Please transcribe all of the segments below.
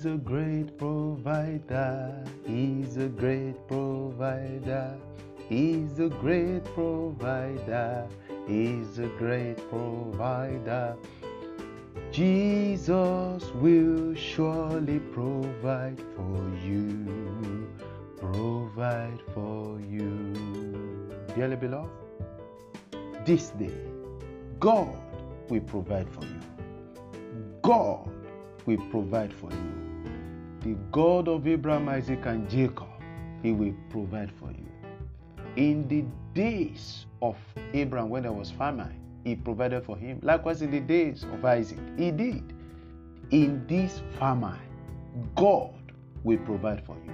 He's a great provider. He's a great provider. He's a great provider. He's a great provider. Jesus will surely provide for you. Provide for you. Dearly beloved, this day, God will provide for you. God will provide for you. The God of Abraham, Isaac, and Jacob, He will provide for you. In the days of Abraham, when there was famine, He provided for him. Likewise, in the days of Isaac, He did. In this famine, God will provide for you.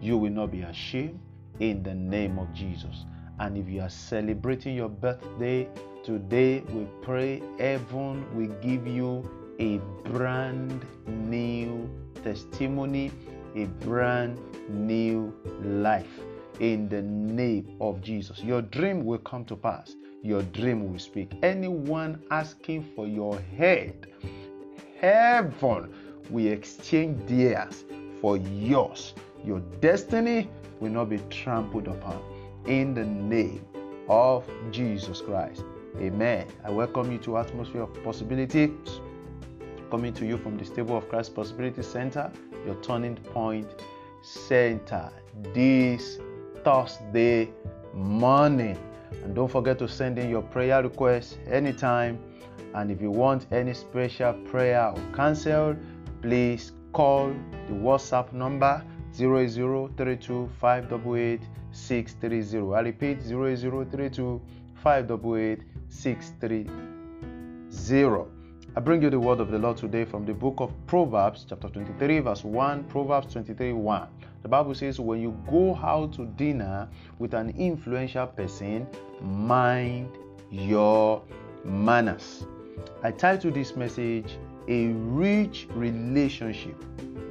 You will not be ashamed in the name of Jesus. And if you are celebrating your birthday today, we pray heaven will give you a brand new testimony, a brand new life in the name of Jesus. Your dream will come to pass. Your dream will speak. Anyone asking for your head, heaven will exchange theirs for yours. Your destiny will not be trampled upon in the name of Jesus Christ. Amen. I welcome you to Atmosphere of Possibilities coming to you from the Stable of Christ Possibility Center, your turning point center, this Thursday morning. And don't forget to send in your prayer requests anytime. And if you want any special prayer or counsel, please call the WhatsApp number 0032 588 630. I repeat 0032 588 630. I bring you the word of the Lord today from the book of Proverbs, chapter 23, verse 1. Proverbs 23 1. The Bible says, When you go out to dinner with an influential person, mind your manners. I title this message, A Rich Relationship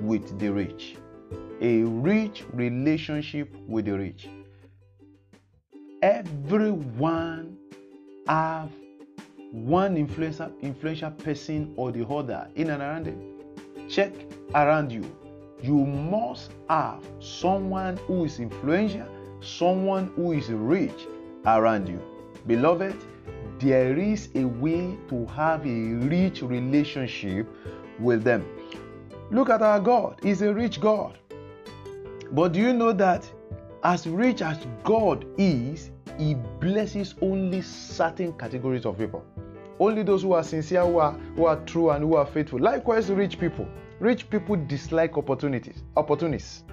with the Rich. A rich relationship with the rich. Everyone have one influential, influential person or the other in and around them. Check around you. You must have someone who is influential, someone who is rich around you. Beloved, there is a way to have a rich relationship with them. Look at our God, He's a rich God. But do you know that as rich as God is, He blesses only certain categories of people? Only those who are sincere, who are, who are true, and who are faithful. Likewise, rich people. Rich people dislike opportunities. Opportunists.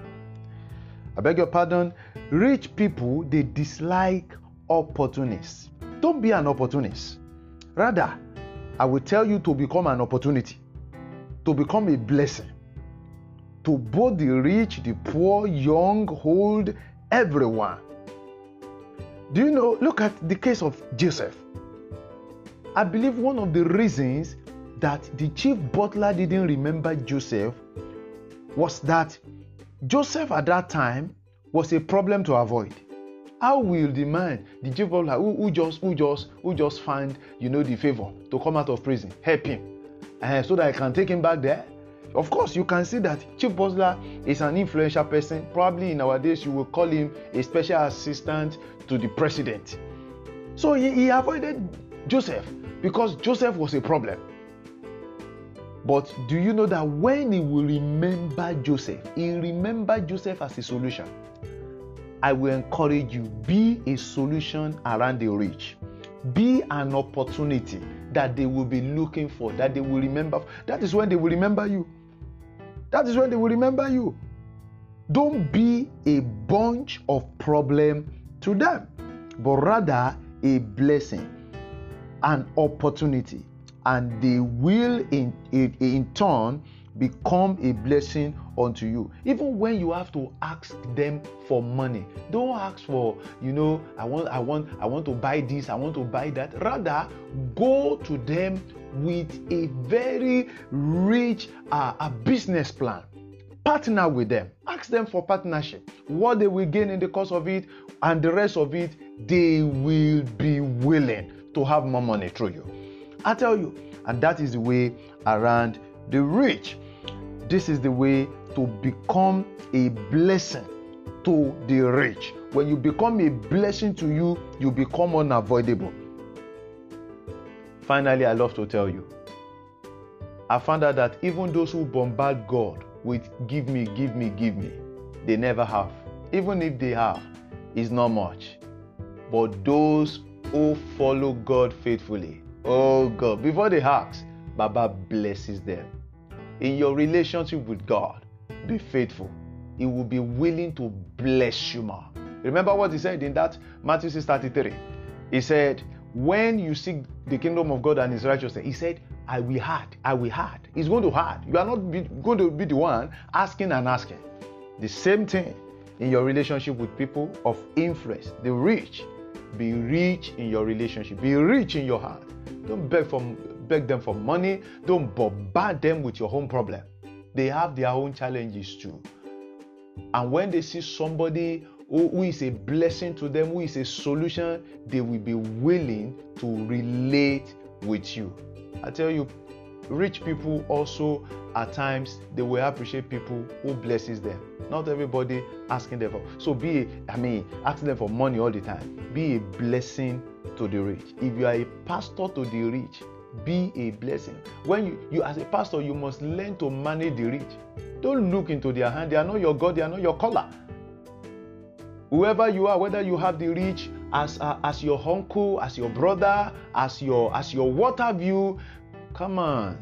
I beg your pardon. Rich people they dislike opportunists. Don't be an opportunist. Rather, I will tell you to become an opportunity, to become a blessing to both the rich, the poor, young, old, everyone. Do you know? Look at the case of Joseph. I believe one of the reasons that the chief butler didn't remember Joseph was that Joseph at that time was a problem to avoid. How will the man, the chief butler, who, who just who just who just find you know the favor to come out of prison, help him, uh, so that I can take him back there? Of course, you can see that Chief Butler is an influential person. Probably in our days, you will call him a special assistant to the president. So he, he avoided Joseph because Joseph was a problem. But do you know that when he will remember Joseph, he remember Joseph as a solution. I will encourage you be a solution around the rich. Be an opportunity that they will be looking for, that they will remember. That is when they will remember you. That is when they will remember you. Don't be a bunch of problem to them, but rather a blessing, an opportunity, and they will in, in, in turn become a blessing unto you. Even when you have to ask them for money don't ask for you know i want i want i want to buy this i want to buy that. Rather go to them with a very rich uh, a business plan. Partner with them. Ask them for partnership. What they will gain in the course of it and the rest of it they will be willing to have more money through you i tell you and that is the way around the rich This is the way to become a blessing to the rich. When you become a blessing to you, you become unavoidable. Finally, I love to tell you I found out that even those who bombard God with give me, give me, give me, they never have. Even if they have, it's not much. But those who follow God faithfully, oh God, before they ask, Baba blesses them. In your relationship with God, be faithful. He will be willing to bless you more. Remember what he said in that Matthew 6:33. He said, When you seek the kingdom of God and his righteousness, he said, I will hard. I will hard. He's going to hard. You are not be, going to be the one asking and asking. The same thing in your relationship with people of influence, the rich. Be rich in your relationship. Be rich in your heart. Don't beg from beg them for money. Don't bombard them with your own problem. They have their own challenges too. And when they see somebody who, who is a blessing to them, who is a solution, they will be willing to relate with you. I tell you, rich people also at times they will appreciate people who blesses them. Not everybody asking them for. So be, I mean, asking them for money all the time. Be a blessing to the rich. If you are a pastor to the rich, be a blessing. When you, you as a pastor, you must learn to manage the rich. Don't look into their hand. They are not your God. They are not your color. Whoever you are, whether you have the rich as uh, as your uncle, as your brother, as your as your water view, come on.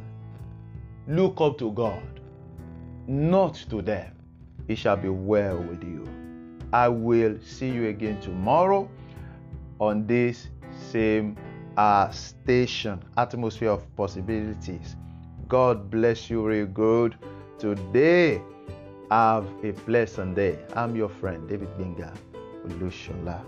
Look up to God, not to them. It shall be well with you. I will see you again tomorrow on this same uh, station, Atmosphere of Possibilities. God bless you real good. Today, have a pleasant day. I'm your friend, David Binga Ulushola.